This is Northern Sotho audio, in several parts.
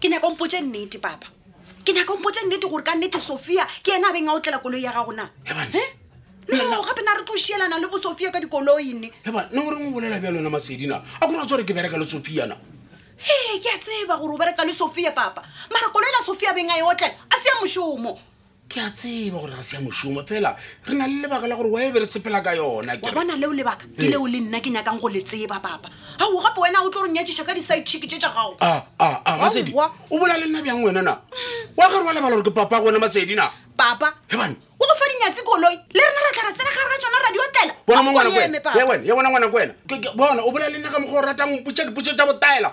ke nyako mpotse nnete papa ke nyako mpotse nnete gore ka nnete sophia ke ena a beng a o tlela koloi ya gago na no gape na re tlo šielana le bo sophia ka dikoloi nne eba ne goreng o bolela bja lona masedina a kore a tsware ke bereka le sophia na ee ke a tseba gore o bereka le sophia papa mara koloi la sophia beng a e otlela a se ya mošomo ke a tseba gore ga se ya mošomo fela re na le lebaka la gore wa ebe re sepela ka yona wa bona leo lebaka ke leo le nna ke nyakang go le tseba papa ga o gape wena o tlo re nyadiša ka di-side chick tse tša gago a a a masedi Aowa. o bola le nna bjang wena na wa gare wa lebala gore ke papa go wena masedi na papa ebane o go fa dinyatsi koloi le rena ra tla ra tsena gare ga tsona ra di otela bona Ga o mongwana ko eme, kwena papa. ye wena ye bona ngwana ko wena Ke- ke- bona o bola le nna ka mokgwa o ratang mputša diputso tša botaela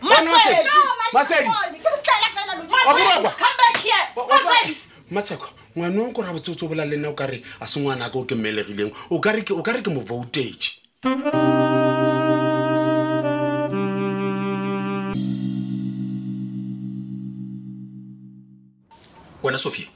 Masedi. Masedi. matsheko ngwane o kora botsotso bola le nna o kare a se ngwana a ka o ke mmelegileng o kare ke o kare ke mo votege wena sophia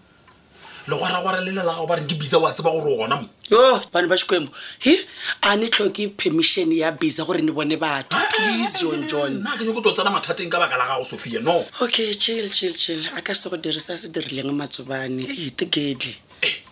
legwaragwara le lelagago ba reng ke bisa wa tseba gore o gona mo yo bane ba xikwembu he a ni tlhoke permission ya bisa gore ni bone batho please john john nna ke nyoko to tsena mathateng ka baka la gago sophia no okay chill chill chill a ka se go dirisa se dirileng matsobane e tegedle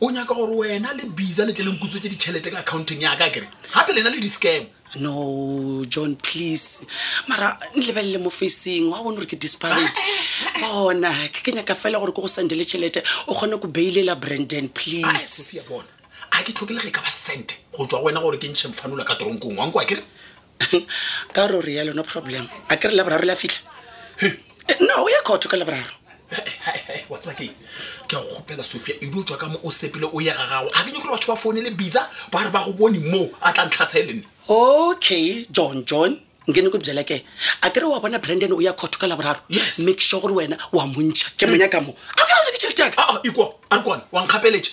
o nyaka gore wena le bisa le tleleng kutso tse ditšhelete ka accounting ya ka kere gape lena le di-scam no john please mara nlebelele mo facing wa bone gore ke disparate bona ke ke nyaka fela gore ke go sendele tšhelete o kgone ko bailela brandon please a ke tlhoke le ge e ka ba sente go tswa go wena gore ke ntšhe mfanola ka toronkong wa nko a kere ka gore o re yalo no problem a ke re la boraro la fitlha eh, no o ya khotho ka la boraro wa tseba ke ke a kgopela sophia e dio tswa ka mo o sepele o ye ga gago a ke nye gore batho ba foune le bisa ba re ba go bone moo a tla ntlhasa e le nne okay john john nke ne ko bjala ke a ke re wa bona brandon o ya khotho ka laboraro make sure gore wena wa montšha ke monyaka mo a ke reke tšhelete yaka ah, ah, ikwa a re kwane wa nkgapeletša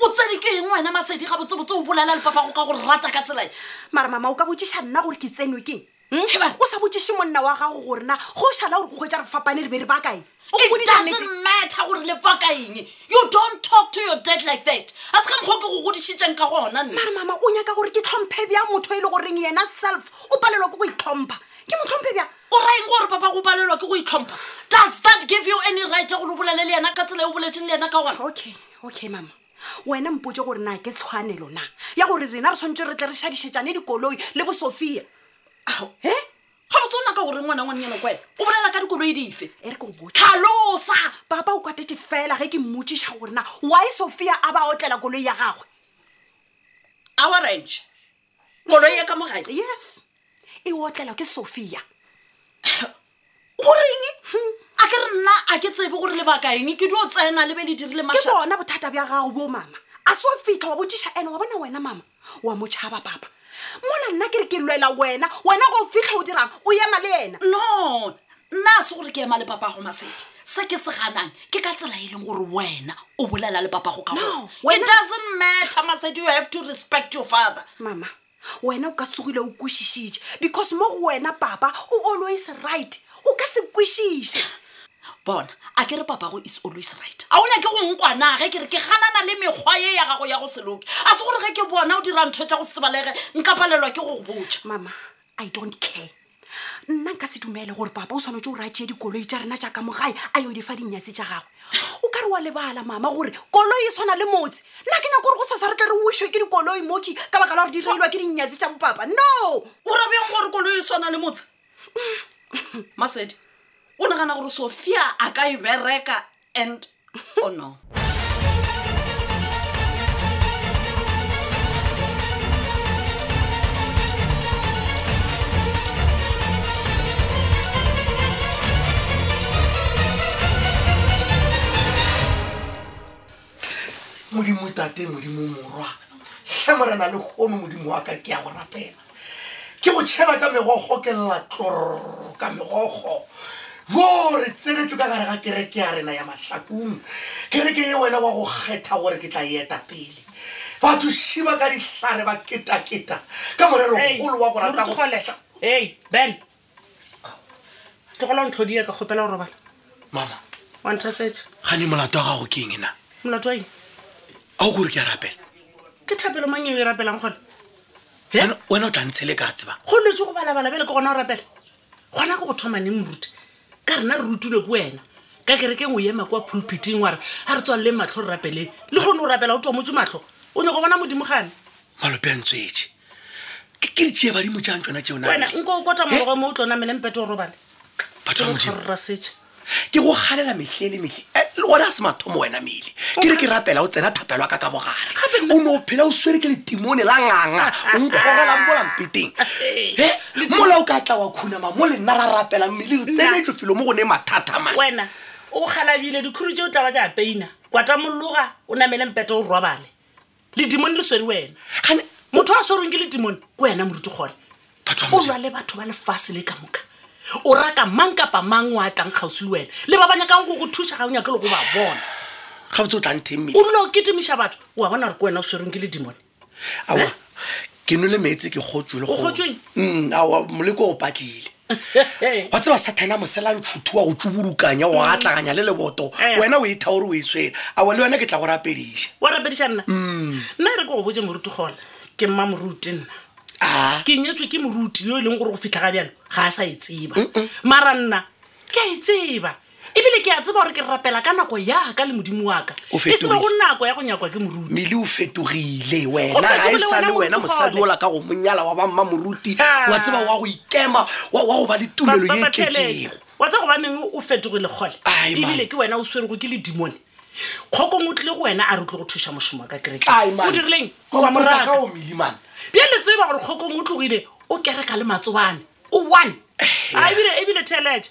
o tsene ke eng wena masedi ga botsebotse o bolela lepapago ka gore rata ka tselae mara mama o ka botsiša nna gore ke tsenwe keng hmm? o sa botsiše monna wa gago gore na go šala gore go kgwetsa re fapane re be re bakae matter gore le baka eng you don't talk to your dad like that a se ka mokgwa ke go godišitseng ka gona mare mama o nyaka gore ke tlhomphe bja motho e le goreng yena self o palelwa ke go itlhompha ke motlhomphe bja o raeng gore papa go palelwa ke go itlhompha does that give you any right ya gore o bolele le yena ka tsela e o boletseng le yena ka gona okay okay mama wena mpotse gore na ke tshwanelo na ya gore rena re tshwanetse re tle re šadišetsane dikoloi le bo sophia ao e ga botse o naka gore ngwana ngwane yana kwena o bolela ka dikoloi dife e re ke go botsa tlhalosa papa o kwatetse fela ge ke mmotsiša gore na why sophia a ba otlela koloi ya gagwe our range koloi ya ka mo gae yes e otlelwa ke sophia go reng a ke re nna a ke tsebe gore lebaka eng ke dio tsena le be le dirile ke mašata bona bothata bja gago bo mama a so fitlha wa botšiša ene wa bona wena mama wa mo tšhaba papa mona nna ke re ke lwela wena wena go fitlha o dirang o ema le ena no nna a se gore ke ema le papago masedi se ke se ganang ke ka tsela e leng gore wena o bolela le papago ka No, gone it doesn't matter masedi you have to respect your father mama wena o ka tsogile o kwešišitše because mo go wena papa o always right o ka se kwešiše bona a ke re papago is always right a o nyake go nkwana ge ke re ke ganana le mekgwa ye ya gago ya go se loke a se gore ge ke bona o dira ntho tša go sebalege nka palelwa ke go go botša mama i don't care nna nka se dumele gore papa o tshwanetse o re a tšee dikoloi tša rena jaaka mogae a yo di fa dinyasi tša gagwe o ka re wa lebala mama gore koloi e tshwana le motse nna ke nyako gore go sasa re tle re wešwe ke dikoloi moki ka baka la gore di reilwa ke dinyasi tša bopapa no o rabeng gore koloi e tshwana le motse masedi o nagana gore sofia a ka e bereka and oh no modimo tate modimo morwa tlhe morena le kgono modimo wa ka ke ya go rapela ke go tšhela ka megogo ke lla tlorro ka megogo jo re tsenetswe ka gare ga kereke ya rena ya mahlakong kereke ye wena wa go kgetha gore ke tla eta pele batho šiba ka dihlare ba ketaketa ka morerogolo wa go rata go ben tlogela ntho di ya ka kgopela go robala mama wa nthasetse gane molato wa gago ke eng na molato wa eng a o kore ke a rapela ke thapelo mang eo e rapelang gone Wena- wena o tla ntshele ka tseba go lwetse go balabala bele ke gona o rapela gona ke go thoma neng moruti ka rena re rutilwe ke wena ka kerekeng o ema kwa pulpiting wa re a re tswaleleng matlho re rapeleng le gone o rapela o tomotse matlho o nyako bona modimo gane malope a ntswetše ke ke ditšee badimo tšang tsona tšeo wena nko o kota morogo mo o tlo nameleng pete o robale batho ba modimo rra setse ke go galela metlhe le metlhe Eh, le gona a se mathomo wena mele ke re ke rapela o tsena thapelo ya ka ka bogare o ne o phela o swere ke letimone la nganga o nkgogelang bolampeteng e mola o ka tla wa khunama mo le nna ra rapela mme le re tsenetso felo mo go ne mathata man wena o galabile dikhuru tse o tla ba tsa peina kwata molloga o nameleng pete o robale ledimone le swere wena gane motho a swerweng ke ledimone ke wena moruti gole Batho ba o Modimo. lwa le batho ba lefase le ka moka o raka mang kapa mang o a tlang kgausi le wena le ba ba nyakang go go thuša ga o nyake le go ba bona gabotse o tlang teng o dula o ketemiša batho wa bona gore ke wena o swerweng ke ledimone awa ke nole meetse ke kgotswe O kgotswe? Mm, aowa moleko o patlile wa tseba sathane a mosela lotšhuthu wa go tsubolukanya o atlaganya le leboto Eh. wena o e thaore o e tshwere awa le wena ke tla go rapediša wa rapediša nna nna re ke go botse moruti gona ke mma moruti nna a ke nyetswe ke moruti yo e leng gore go fitlha ga bjalo ga a sa e tseba mara nna ke a e tseba ebile ke a tseba gore ke rapela ka nako yaka le modimo waka e se ba go nako ya go nyakwa ke moruti mele o fetogile wena ga e sa le wena mosadi ola ka go monyala wa bamma moruti ah. wa tseba wa go ikema wa go ba le tumelo ye e tletšego wa tsa go baneng o fetogile kgole ebile ke wena o swerego ke le dimone kgokong o tlile go wena a re tlo go thuša mošomo ka kereke o dirileng bjale tseba gore kgokong o tlogile o kereka le matsobane o one ebile thelete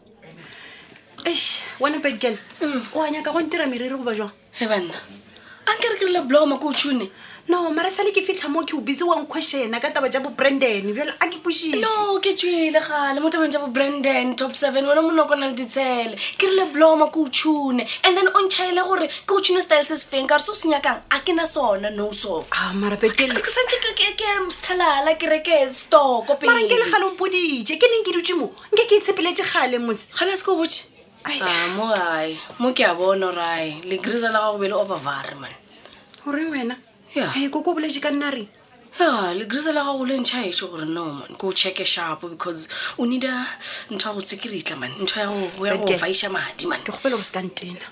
wena bedgirl mm. o anya ka go ntira meriri goba jwang e banna a nke re ke rile bloma ko o tshune no mare sale ke fitlha mo ke o bitse wang questiona ka taba ja bo branden bjale a ke kwešišeno ke tswile gale mo tabeng ja bo branden top seven wena monoko na le ditshele ke rile bloma ko o tshune and then o ntšhaele gore ke o tshune style se se feng ka re se o senyakang a ke na sona no so ah, santse ke sethalala ke reke stoko pele ke le gale o mpoditse ke neng ke dutse mo nke ke itshepeletše gale mose gale a se ko botse Ah, mo gae mo ke a bona orae legrisa la gago be le overvare man goreng wena Yeah. e koko o boletse ka nna re ya legrisa la gago le ntšha ešo gore no man ko o checke shapo because o needa ntho ya go tsekeritla man ntho ya go ya go Beke. faiša madi man ke kgopela go se ka ntena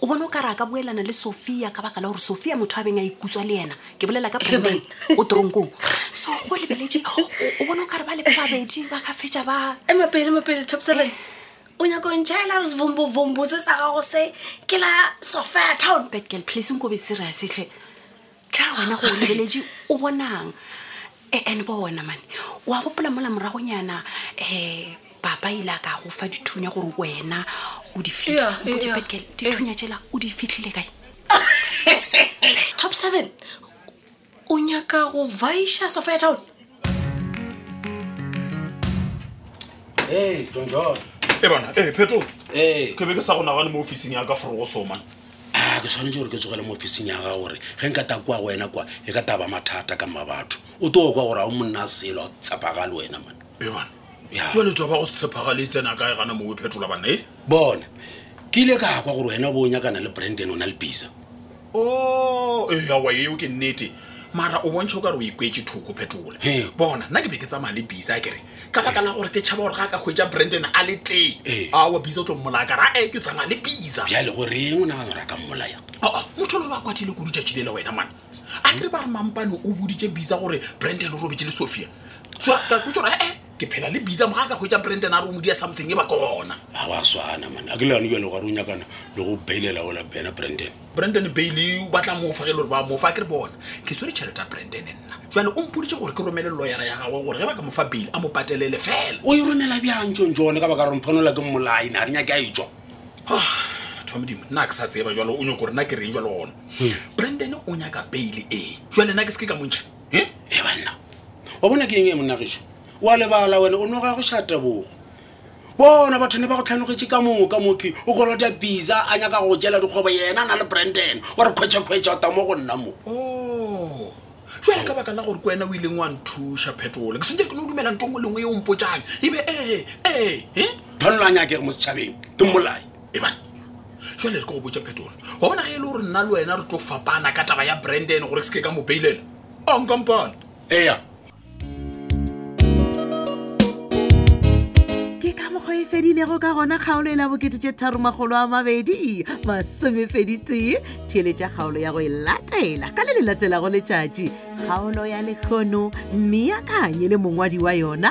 o bone o ka re a ka boelana le sophia ka baka la gore sophia motho a beng a ikutswa le yena ke bolela ka pamben o tronkong so go lebeletse o bone o ka re ba le babedi ba ka fetsa ba emapele mapele top seven o nyako ntšhaela re sevombovombo se sa gago se ke la sophia town betgirl please nkobe seriasetlhe ke ra wena go o lebeletše o bonang Eh, and bo wena mane wa gopola mola moragonyana um papa ile a ka go fa dithunya gore wena o di fitlhe. Yeah, Mpotše, yeah. Petkel, dithunya tšela o di fitlhile kae top seven o nyaka go vaiša sofa ya town e bana e pheto ke be ke sa go nagane mo officing ya ka forogo soman a ah, ke tshwanetse gore ke tsogele mo officing ya gago gore ge nka ta kwa go wena kwa e ka taba mathata ka mma batho o too kwa gore ga o monna a selo a tshepagale wena man e bana jale toba go se tshepagale e tsena kae gana mowe phetola banna e bona ke ile ka kwa gore wena bo o nyakana le branden o na le bisa o oh, ee awa eo ke nnete mara o bontšha o ka re o ikwetse thoko phetola bona nna ke be ke tsamaya le bisa kere ka baka la gore ke tšhaba gore ga ka kgwetsa brandon a le tee awa bisa o tlo mmolaya ka ra e ke tsamaya le bisa bjale goreng o nagana gore a ka mmolaya aa oh, oh, motho lo ba kwatile kudu tšatšile le wena mana a kere ba re mampane o boditse bisa gore brandon o robetse le sophia ka kutsore ee ke phela le bisa moga ka kgwetsa branden a re o modia something e ba kona ga wa swana mane a ke legane bjale gare o nyakana le go bailela ola bena branden branden bailey o batla mofa ge e le gore ba mofa ke re bona ke swere tšhelete ya branden nna jale o mpoditse gore ke romele loyera ya gagwe gore ge ba ka mofa bail a mo patelele fela o e romela bjang tšong jone ka baka gore mphanola ke mmolai na re nyake a etswa thomodimo nna ke sa tseba jalo o nyako gore nna ke reng jalo gona hmm. branden o nyaka baile ee jale nna ke se ke ka montšha e banna wa bona ke eng e monagišo wa lebala wena o noga go šata bogo bona batho ne ba go tlhanogetše ka moka moki o kolota bisa a nyaka go jela dikgwebo yena na le branden wa re kgwetšhakgwetša ta mo go nna mo oh, jale ka baka la gore ke wena o ileng wa nthuša phetole ke sentse ke no dumela nto ngwe lengwe ye o mpotšang ebe ee ee eh? thonolanyake mo setšhabeng ke mmolai eba jale re ko go botsa phetola wa bona ge e le gore nna le wena re tlo fapana ka taba ya branden gore ke seke ka mo bailela onkampane eya ke ka mokgwa e fedilego ka gona kgaolo e la bokete tše tharomagolo a mabedi masomefeditee theeletša kgaolo ya go e latela ka le le latelago letšatši kgaolo ya lekgono mme akanye le mongwadi wa yona